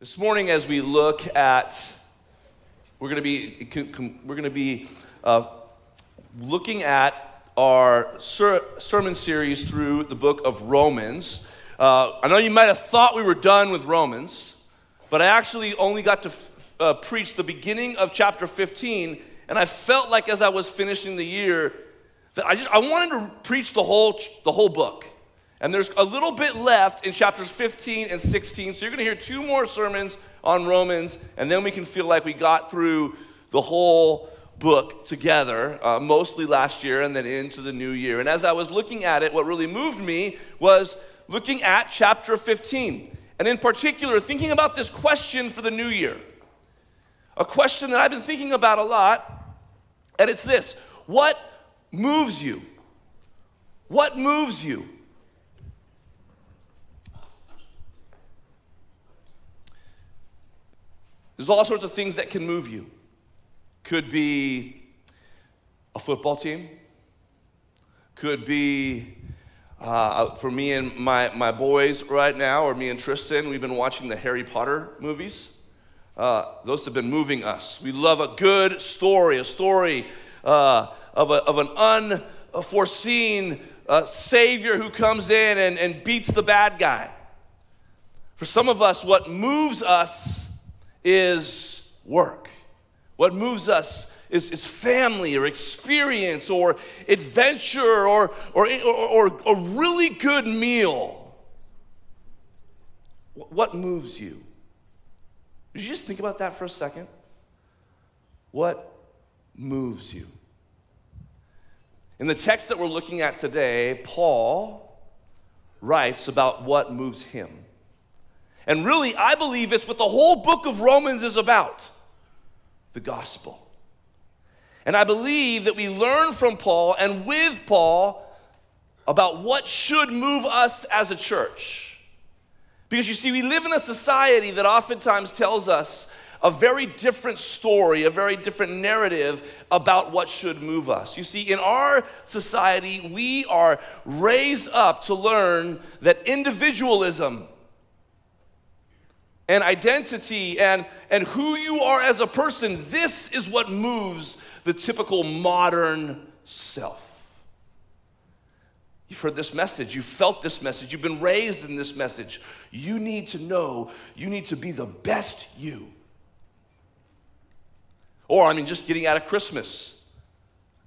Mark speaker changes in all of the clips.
Speaker 1: This morning, as we look at, we're going to be, we're going to be uh, looking at our ser- sermon series through the book of Romans. Uh, I know you might have thought we were done with Romans, but I actually only got to f- uh, preach the beginning of chapter 15, and I felt like as I was finishing the year that I just I wanted to preach the whole the whole book. And there's a little bit left in chapters 15 and 16. So you're going to hear two more sermons on Romans, and then we can feel like we got through the whole book together, uh, mostly last year and then into the new year. And as I was looking at it, what really moved me was looking at chapter 15. And in particular, thinking about this question for the new year. A question that I've been thinking about a lot, and it's this What moves you? What moves you? There's all sorts of things that can move you. Could be a football team, could be uh, for me and my, my boys right now, or me and Tristan, we've been watching the Harry Potter movies. Uh, those have been moving us. We love a good story, a story uh, of, a, of an unforeseen uh, Savior who comes in and, and beats the bad guy. For some of us, what moves us is work. What moves us is, is family or experience or adventure or, or, or, or a really good meal. What moves you? Did you just think about that for a second? What moves you? In the text that we're looking at today, Paul writes about what moves him. And really, I believe it's what the whole book of Romans is about the gospel. And I believe that we learn from Paul and with Paul about what should move us as a church. Because you see, we live in a society that oftentimes tells us a very different story, a very different narrative about what should move us. You see, in our society, we are raised up to learn that individualism and identity and, and who you are as a person, this is what moves the typical modern self. You've heard this message, you've felt this message, you've been raised in this message. You need to know you need to be the best you. Or, I mean, just getting out of Christmas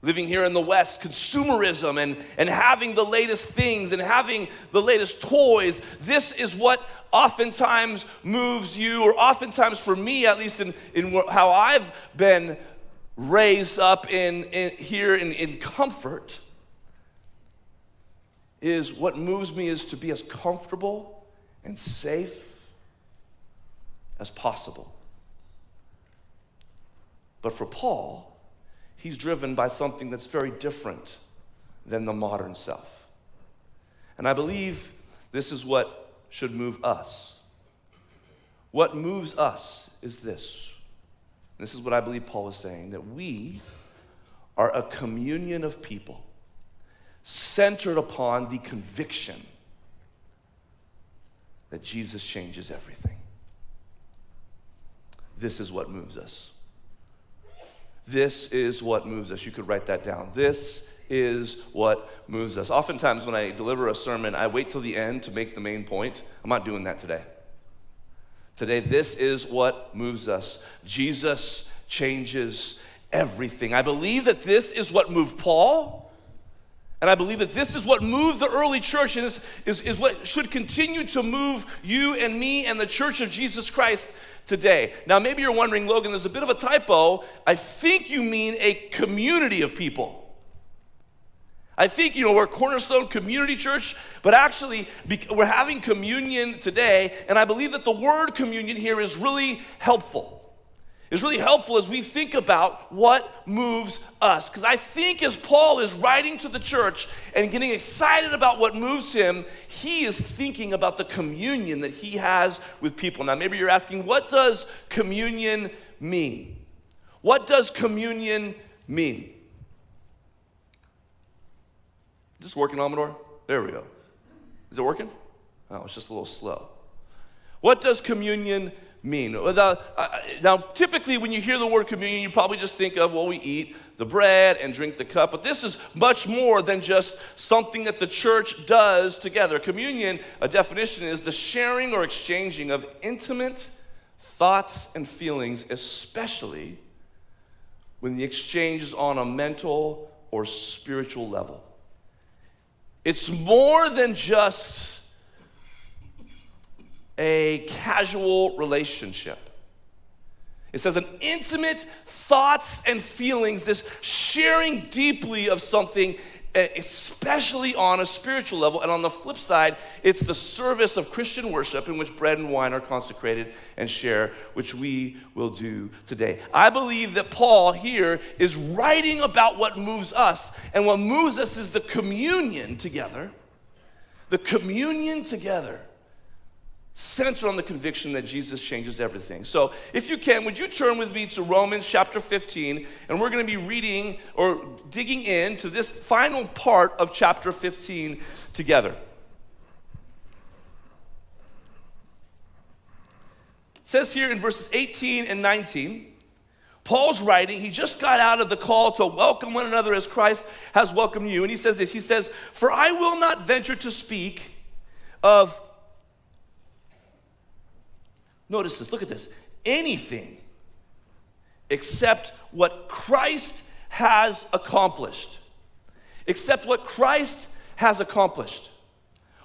Speaker 1: living here in the West, consumerism and, and having the latest things and having the latest toys. This is what oftentimes moves you, or oftentimes for me, at least in, in how I've been raised up in, in here in, in comfort, is what moves me is to be as comfortable and safe as possible. But for Paul, he's driven by something that's very different than the modern self. And I believe this is what should move us. What moves us is this. This is what I believe Paul is saying that we are a communion of people centered upon the conviction that Jesus changes everything. This is what moves us. This is what moves us. You could write that down. This is what moves us. Oftentimes, when I deliver a sermon, I wait till the end to make the main point. I'm not doing that today. Today, this is what moves us. Jesus changes everything. I believe that this is what moved Paul. And I believe that this is what moved the early church and is, is, is what should continue to move you and me and the church of Jesus Christ today. Now, maybe you're wondering, Logan, there's a bit of a typo. I think you mean a community of people. I think, you know, we're Cornerstone Community Church, but actually we're having communion today, and I believe that the word communion here is really helpful is really helpful as we think about what moves us. Because I think as Paul is writing to the church and getting excited about what moves him, he is thinking about the communion that he has with people. Now, maybe you're asking, what does communion mean? What does communion mean? Is this working, Amador? There we go. Is it working? Oh, it's just a little slow. What does communion mean? Uh, now, typically, when you hear the word communion, you probably just think of, well, we eat the bread and drink the cup. But this is much more than just something that the church does together. Communion, a definition is the sharing or exchanging of intimate thoughts and feelings, especially when the exchange is on a mental or spiritual level. It's more than just a casual relationship. It says an intimate thoughts and feelings, this sharing deeply of something, eh, especially on a spiritual level. And on the flip side, it's the service of Christian worship in which bread and wine are consecrated and share, which we will do today. I believe that Paul here is writing about what moves us. And what moves us is the communion together. The communion together center on the conviction that Jesus changes everything. So, if you can, would you turn with me to Romans chapter 15? And we're going to be reading or digging into this final part of chapter 15 together. It says here in verses 18 and 19. Paul's writing, he just got out of the call to welcome one another as Christ has welcomed you. And he says this He says, For I will not venture to speak of Notice this, look at this. Anything except what Christ has accomplished. Except what Christ has accomplished.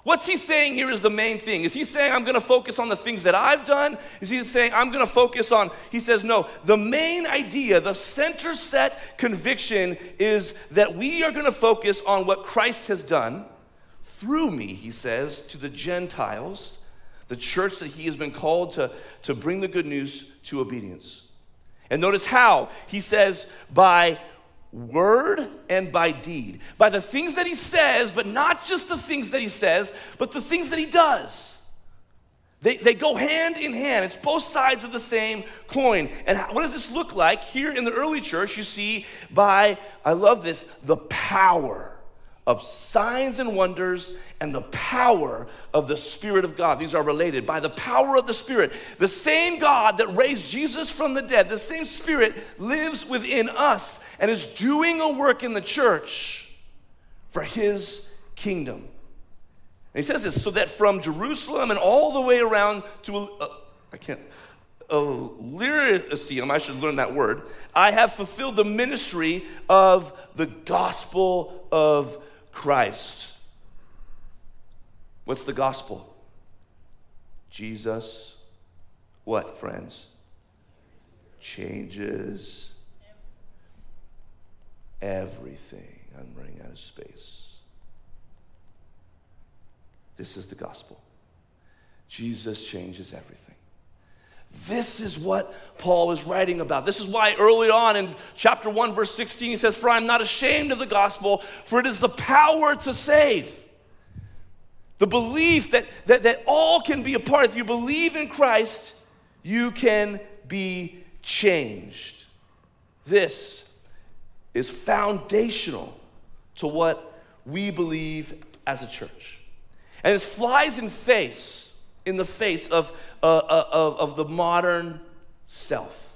Speaker 1: What's he saying here is the main thing. Is he saying, I'm going to focus on the things that I've done? Is he saying, I'm going to focus on, he says, no. The main idea, the center set conviction is that we are going to focus on what Christ has done through me, he says, to the Gentiles the church that he has been called to, to bring the good news to obedience. And notice how he says, by word and by deed. By the things that he says, but not just the things that he says, but the things that he does. They, they go hand in hand. It's both sides of the same coin. And what does this look like? Here in the early church, you see by, I love this, the power of signs and wonders and the power of the Spirit of God. These are related. By the power of the Spirit, the same God that raised Jesus from the dead, the same Spirit lives within us and is doing a work in the church for His kingdom. And he says this so that from Jerusalem and all the way around to, uh, I can't, Illyricum, I should learn that word, I have fulfilled the ministry of the gospel of Christ. What's the gospel? Jesus, what, friends? Changes everything. I'm running out of space. This is the gospel. Jesus changes everything. This is what Paul is writing about. This is why early on in chapter 1, verse 16, he says, For I'm not ashamed of the gospel, for it is the power to save. The belief that, that, that all can be a part. If you believe in Christ, you can be changed. This is foundational to what we believe as a church. And it flies in face, in the face of uh, uh, of, of the modern self.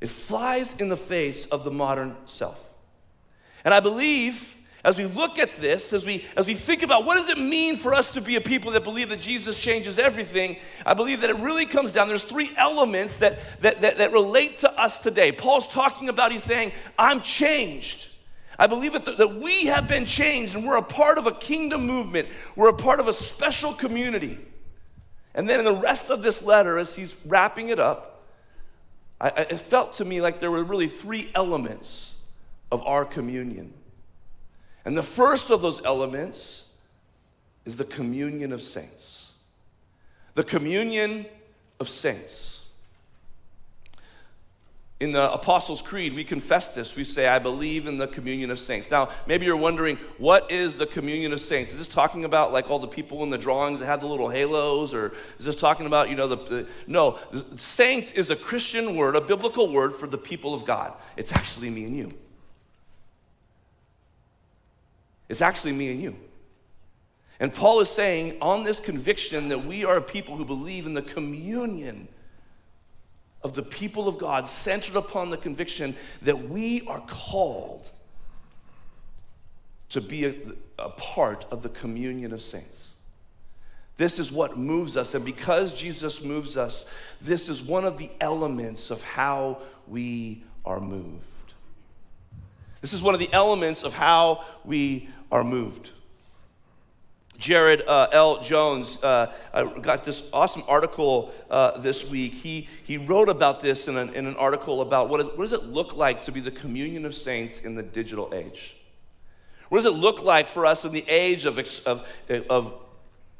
Speaker 1: It flies in the face of the modern self. And I believe as we look at this, as we, as we think about what does it mean for us to be a people that believe that Jesus changes everything, I believe that it really comes down. There's three elements that, that, that, that relate to us today. Paul's talking about, he's saying, I'm changed. I believe that, that we have been changed and we're a part of a kingdom movement. We're a part of a special community. And then in the rest of this letter, as he's wrapping it up, I, it felt to me like there were really three elements of our communion. And the first of those elements is the communion of saints. The communion of saints. In the Apostles' Creed, we confess this. We say, I believe in the communion of saints. Now, maybe you're wondering, what is the communion of saints? Is this talking about like all the people in the drawings that had the little halos? Or is this talking about, you know, the. the no, saints is a Christian word, a biblical word for the people of God. It's actually me and you. It's actually me and you. And Paul is saying, on this conviction, that we are a people who believe in the communion of the people of God centered upon the conviction that we are called to be a, a, part of the communion of saints. This is what moves us. And because Jesus moves us, this is one of the elements of how we are moved. This is one of the elements of how we are moved. Jared uh, L. Jones uh, got this awesome article uh, this week. He, he wrote about this in an, in an article about what, is, what does it look like to be the communion of saints in the digital age? What does it look like for us in the age of, of, of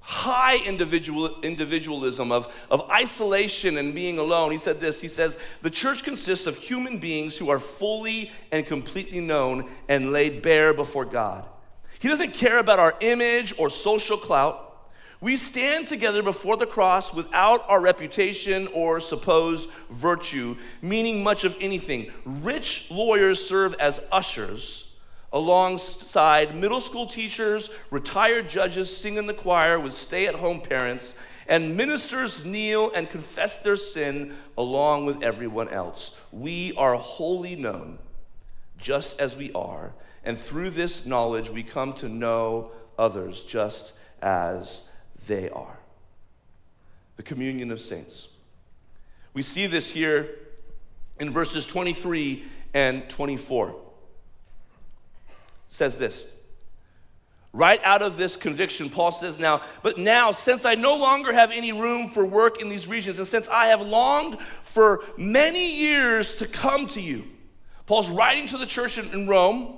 Speaker 1: high individual, individualism, of, of isolation and being alone? He said this He says, The church consists of human beings who are fully and completely known and laid bare before God. He doesn't care about our image or social clout. We stand together before the cross without our reputation or supposed virtue, meaning much of anything. Rich lawyers serve as ushers alongside middle school teachers, retired judges sing in the choir with stay at home parents, and ministers kneel and confess their sin along with everyone else. We are wholly known just as we are and through this knowledge, we come to know others just as they are. The communion of saints. We see this here in verses 23 and 24. It says this. Right out of this conviction, Paul says now, but now, since I no longer have any room for work in these regions, and since I have longed for many years to come to you, Paul's writing to the church in, Rome,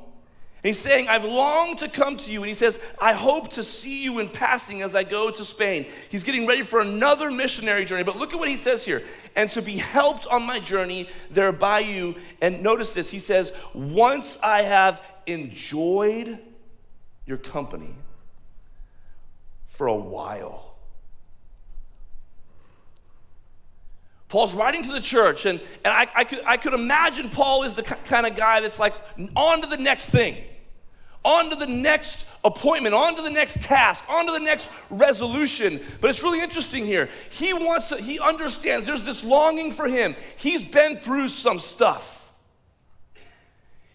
Speaker 1: he's saying, I've longed to come to you. And he says, I hope to see you in passing as I go to Spain. He's getting ready for another missionary journey. But look at what he says here and to be helped on my journey there by you. And notice this he says, Once I have enjoyed your company for a while. Paul's writing to the church, and, and I, I, could, I could imagine Paul is the kind of guy that's like, on to the next thing, on to the next appointment, on to the next task, on to the next resolution. But it's really interesting here. He wants to, he understands there's this longing for him. He's been through some stuff.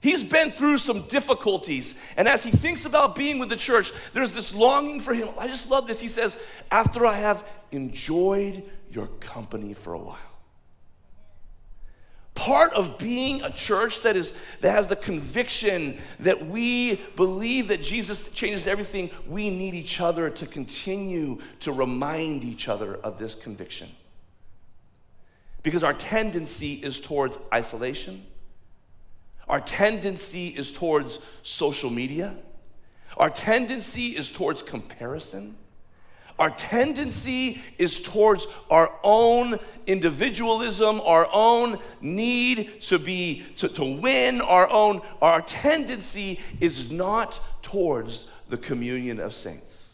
Speaker 1: He's been through some difficulties. And as he thinks about being with the church, there's this longing for him. I just love this. He says, After I have enjoyed your company for a while. Part of being a church that is that has the conviction that we believe that Jesus changes everything, we need each other to continue to remind each other of this conviction. Because our tendency is towards isolation. Our tendency is towards social media. Our tendency is towards comparison. Our tendency is towards our own individualism, our own need to be to, to win, our own our tendency is not towards the communion of saints.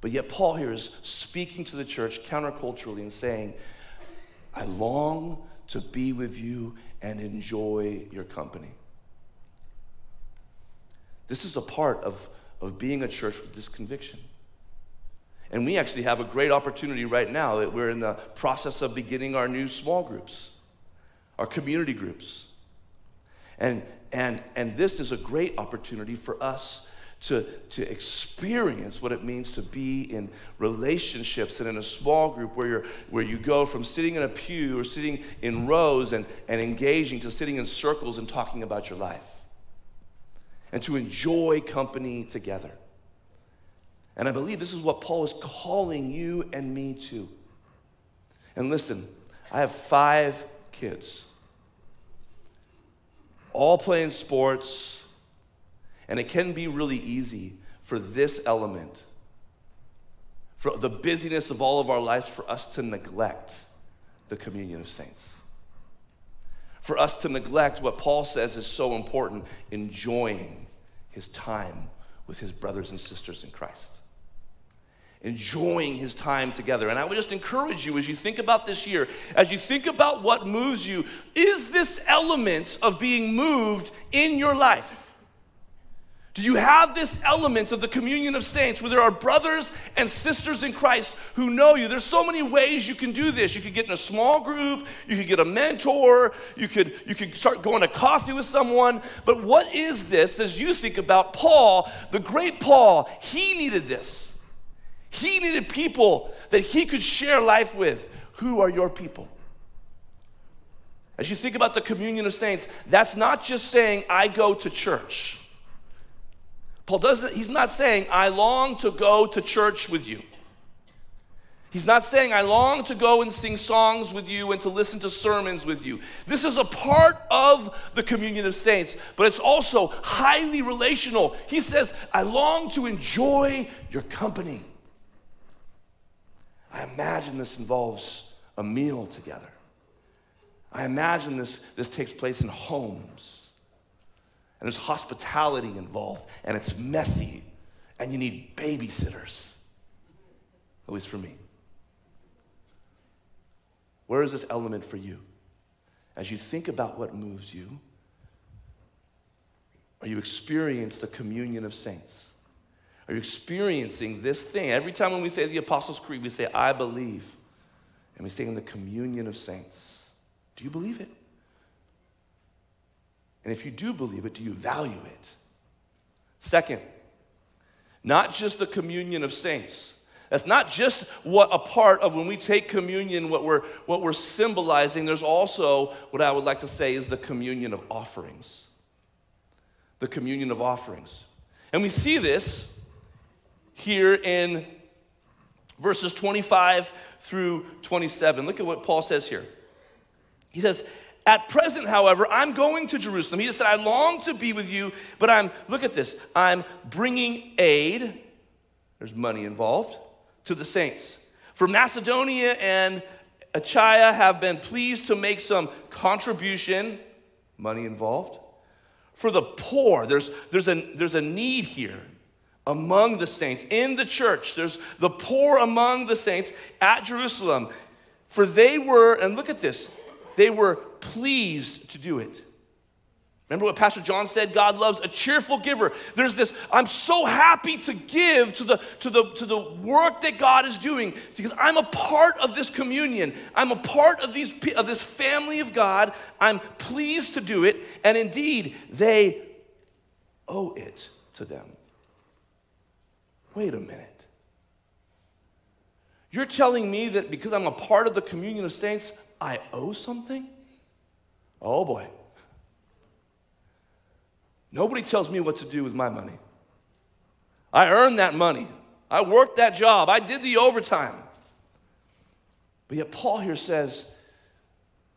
Speaker 1: But yet Paul here is speaking to the church counterculturally and saying, I long to be with you and enjoy your company. This is a part of, of being a church with this conviction. And we actually have a great opportunity right now that we're in the process of beginning our new small groups, our community groups. And, and, and this is a great opportunity for us to, to experience what it means to be in relationships and in a small group where, you're, where you go from sitting in a pew or sitting in rows and, and engaging to sitting in circles and talking about your life. And to enjoy company together. And I believe this is what Paul is calling you and me to. And listen, I have five kids, all playing sports, and it can be really easy for this element, for the busyness of all of our lives, for us to neglect the communion of saints. For us to neglect what Paul says is so important enjoying his time with his brothers and sisters in Christ enjoying his time together. And I would just encourage you as you think about this year, as you think about what moves you, is this element of being moved in your life? Do you have this element of the communion of saints where there are brothers and sisters in Christ who know you? There's so many ways you can do this. You could get in a small group, you could get a mentor, you could, you could start going to coffee with someone. But what is this as you think about Paul, the great Paul? He needed this. He needed people that he could share life with. Who are your people? As you think about the communion of saints, that's not just saying, I go to church. Paul doesn't, he's not saying, I long to go to church with you. He's not saying, I long to go and sing songs with you and to listen to sermons with you. This is a part of the communion of saints, but it's also highly relational. He says, I long to enjoy your company. I imagine this involves a meal together. I imagine this, this takes place in homes and there's hospitality involved, and it's messy, and you need babysitters. At least for me. Where is this element for you? As you think about what moves you, are you experiencing the communion of saints? Are experiencing this thing? Every time when we say the Apostles' Creed, we say, I believe. And we say in the communion of saints. Do you believe it? And if you do believe it, do you value it? Second, not just the communion of saints. That's not just what a part of when we take communion, what we're, what we're symbolizing. There's also what I would like to say is the communion of offerings. The communion of offerings. And we see this here in verses 25 through 27. Look at what Paul says here. He says, at present, however, I'm going to Jerusalem. He just said, I long to be with you, but I'm, look at this, I'm bringing aid, there's money involved, to the saints. For Macedonia and Achaia have been pleased to make some contribution, money involved. For the poor, there's, there's, a, there's a need here among the saints in the church. There's the poor among the saints at Jerusalem. For they were, and look at this, they were pleased to do it. Remember what Pastor John said? God loves a cheerful giver. There's this, I'm so happy to give to the, to, the, to the work that God is doing because I'm a part of this communion. I'm a part of, these, of this family of God. I'm pleased to do it. And indeed, they owe it to them. Wait a minute. You're telling me that because I'm a part of the communion of saints, I owe something? Oh boy. Nobody tells me what to do with my money. I earned that money. I worked that job. I did the overtime. But yet, Paul here says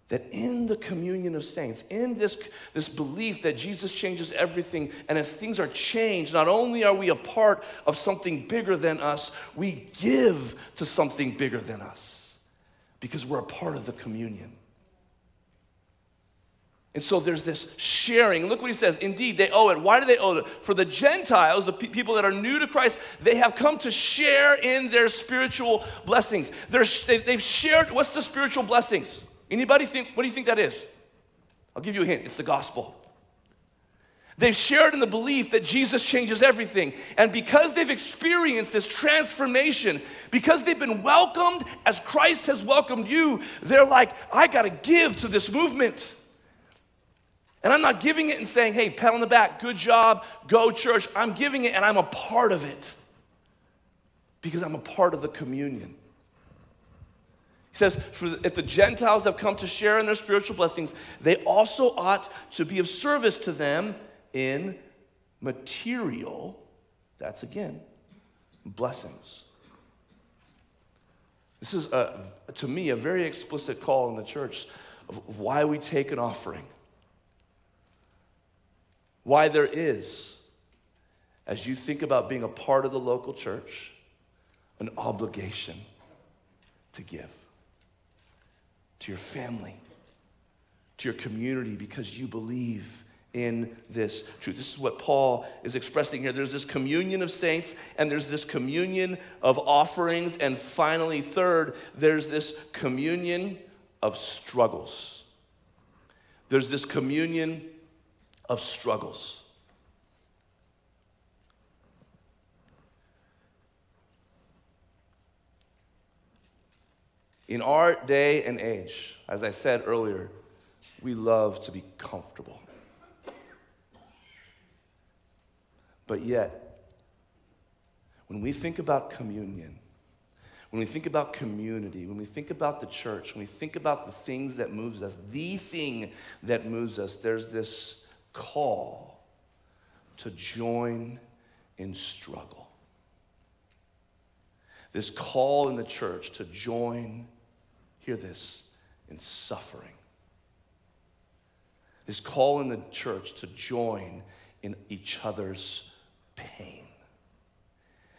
Speaker 1: that in the communion of saints, in this, this belief that Jesus changes everything, and as things are changed, not only are we a part of something bigger than us, we give to something bigger than us because we're a part of the communion. And so there's this sharing. Look what he says. Indeed, they owe it. Why do they owe it? For the Gentiles, the pe- people that are new to Christ, they have come to share in their spiritual blessings. They're, they've shared, what's the spiritual blessings? Anybody think, what do you think that is? I'll give you a hint. It's the gospel. They've shared in the belief that Jesus changes everything. And because they've experienced this transformation, because they've been welcomed as Christ has welcomed you, they're like, I got to give to this movement. And I'm not giving it and saying, hey, pat on the back, good job, go church. I'm giving it and I'm a part of it because I'm a part of the communion. He says, if the Gentiles have come to share in their spiritual blessings, they also ought to be of service to them in material, that's again, blessings. This is, a, to me, a very explicit call in the church of why we take an offering why there is, as you think about being a part of the local church, an obligation to give to your family, to your community, because you believe in this truth. This is what Paul is expressing here. There's this communion of saints, and there's this communion of offerings, and finally, third, there's this communion of struggles. There's this communion of struggles. In our day and age, as I said earlier, we love to be comfortable. But yet, when we think about communion, when we think about community, when we think about the church, when we think about the things that moves us, the thing that moves us, there's this call to join in struggle. This call in the church to join, hear this, in suffering. This call in the church to join in each other's pain.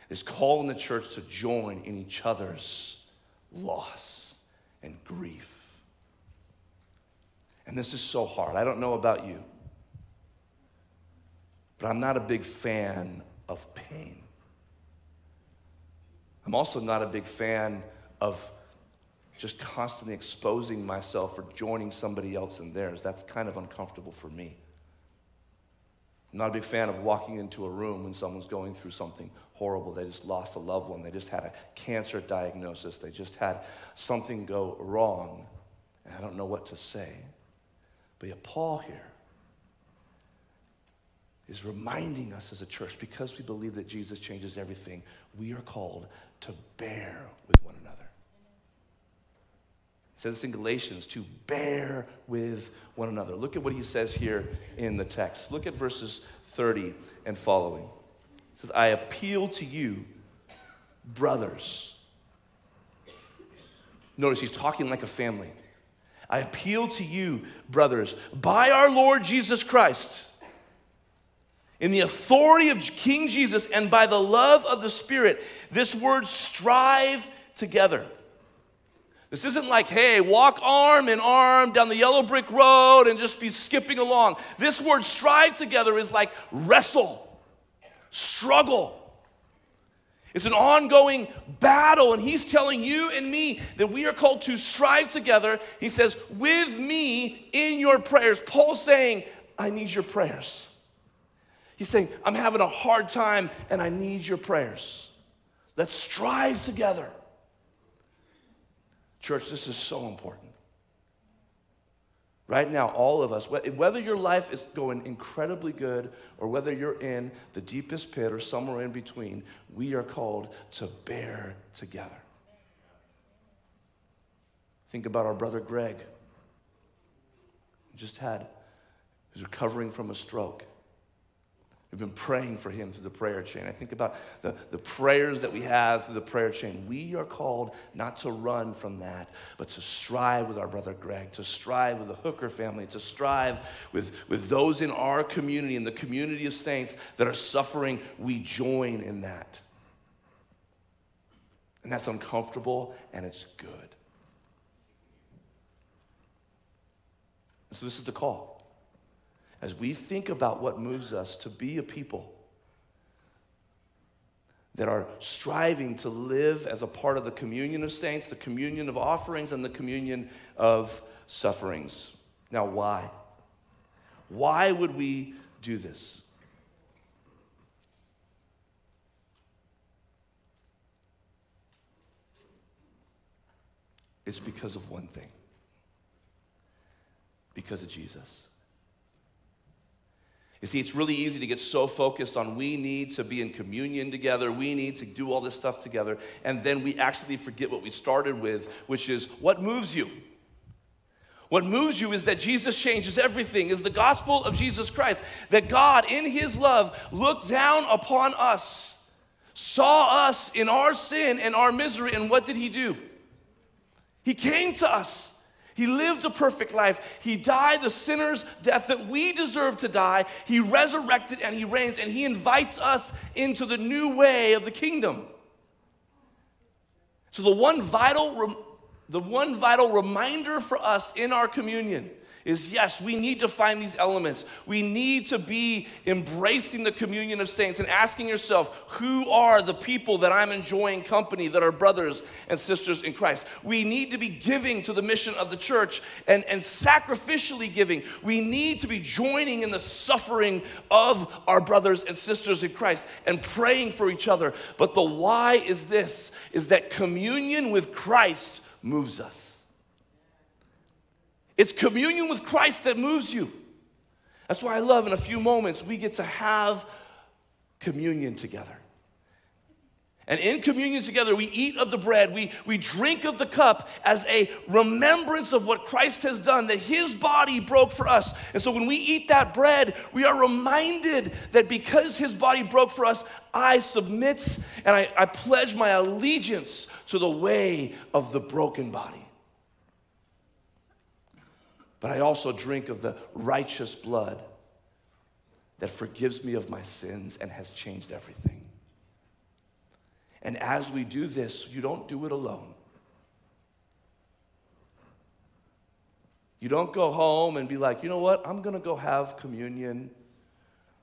Speaker 1: This call in the church to join in each other's loss and grief. And this is so hard. I don't know about you, but I'm not a big fan of pain. I'm also not a big fan of just constantly exposing myself or joining somebody else in theirs. That's kind of uncomfortable for me. I'm not a big fan of walking into a room when someone's going through something horrible. They just lost a loved one. They just had a cancer diagnosis. They just had something go wrong. And I don't know what to say. But yet, Paul here is reminding us as a church, because we believe that Jesus changes everything, we are called to bear with one another. Says in Galatians to bear with one another. Look at what he says here in the text. Look at verses 30 and following. It says, I appeal to you, brothers. Notice he's talking like a family. I appeal to you, brothers, by our Lord Jesus Christ, in the authority of King Jesus and by the love of the Spirit, this word strive together. This isn't like, hey, walk arm in arm down the yellow brick road and just be skipping along. This word strive together is like wrestle, struggle. It's an ongoing battle, and he's telling you and me that we are called to strive together. He says, with me in your prayers. Paul's saying, I need your prayers. He's saying, I'm having a hard time and I need your prayers. Let's strive together. Church, this is so important. Right now, all of us, whether your life is going incredibly good or whether you're in the deepest pit or somewhere in between, we are called to bear together. Think about our brother Greg. He just had, he's recovering from a stroke. We've been praying for him through the prayer chain. I think about the, the prayers that we have through the prayer chain. We are called not to run from that, but to strive with our brother Greg, to strive with the Hooker family, to strive with, with those in our community, in the community of saints that are suffering. We join in that. And that's uncomfortable and it's good. So, this is the call as we think about what moves us to be a people that are striving to live as a part of the communion of saints, the communion of offerings, and the communion of sufferings. Now, why? Why would we do this? It's because of one thing because of Jesus. You see, it's really easy to get so focused on we need to be in communion together, we need to do all this stuff together, and then we actually forget what we started with, which is what moves you? What moves you is that Jesus changes everything, is the gospel of Jesus Christ. That God, in his love, looked down upon us, saw us in our sin and our misery, and what did he do? He came to us. He lived a perfect life. He died the sinner's death that we deserve to die. He resurrected and he reigns, and he invites us into the new way of the kingdom. So the one vital the one vital reminder for us in our communion is yes, we need to find these elements. We need to be embracing the communion of saints and asking yourself, who are the people that I'm enjoying company that are brothers and sisters in Christ? We need to be giving to the mission of the church and, and sacrificially giving. We need to be joining in the suffering of our brothers and sisters in Christ and praying for each other. But the why is this is that communion with Christ moves us. It's communion with Christ that moves you. That's why I love in a few moments we get to have communion together. And in communion together, we eat of the bread, we, we drink of the cup as a remembrance of what Christ has done, that his body broke for us. And so when we eat that bread, we are reminded that because his body broke for us, I submit and I, I pledge my allegiance to the way of the broken body. But I also drink of the righteous blood that forgives me of my sins and has changed everything. And as we do this, you don't do it alone. You don't go home and be like, you know what, I'm going to go have communion.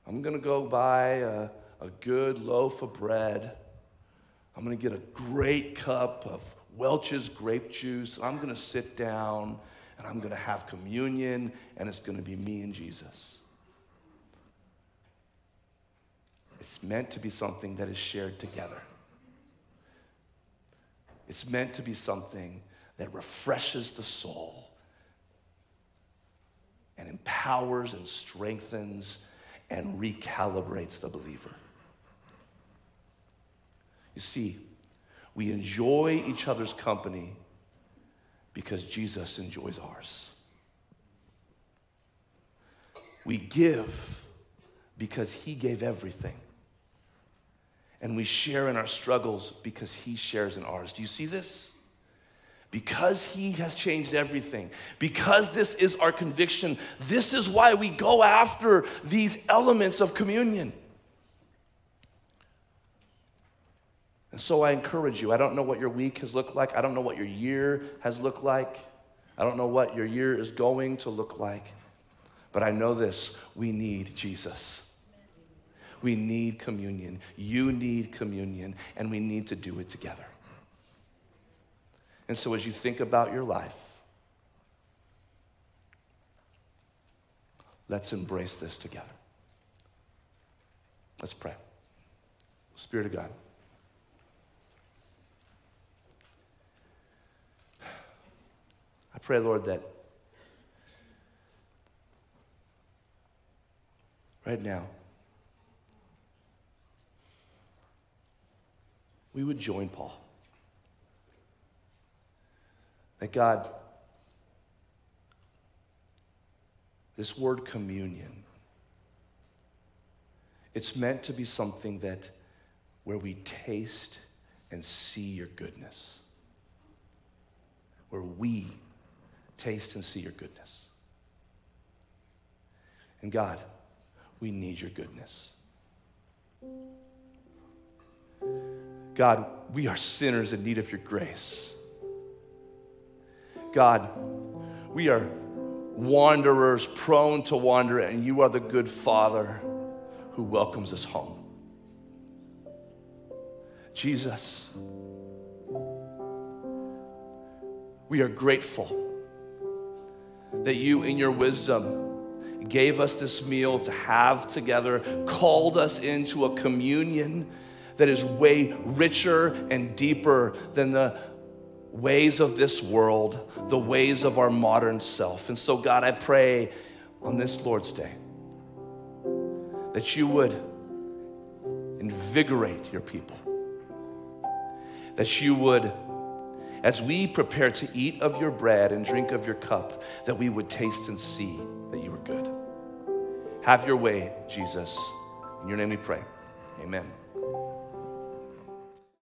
Speaker 1: I'm going to go buy a, a good loaf of bread. I'm going to get a great cup of Welch's grape juice. I'm going to sit down and I'm going to have communion, and it's going to be me and Jesus. It's meant to be something that is shared together. It's meant to be something that refreshes the soul and empowers and strengthens and recalibrates the believer. You see, we enjoy each other's company because Jesus enjoys ours. We give because he gave everything and we share in our struggles because He shares in ours. Do you see this? Because He has changed everything, because this is our conviction, this is why we go after these elements of communion. And so I encourage you. I don't know what your week has looked like. I don't know what your year has looked like. I don't know what your year is going to look like. But I know this we need Jesus. We need communion. You need communion, and we need to do it together. And so, as you think about your life, let's embrace this together. Let's pray. Spirit of God. Pray, Lord, that right now, we would join Paul. That God, this word communion, it's meant to be something that where we taste and see your goodness. Where we taste and see your goodness. And God, we need your goodness. God, we are sinners in need of your grace. God, we are wanderers prone to wander, and you are the good Father who welcomes us home. Jesus, we are grateful that you, in your wisdom, gave us this meal to have together, called us into a communion that is way richer and deeper than the ways of this world, the ways of our modern self. And so, God, I pray on this Lord's Day that you would invigorate your people, that you would. As we prepare to eat of your bread and drink of your cup, that we would taste and see that you are good. Have your way, Jesus. In your name we pray. Amen.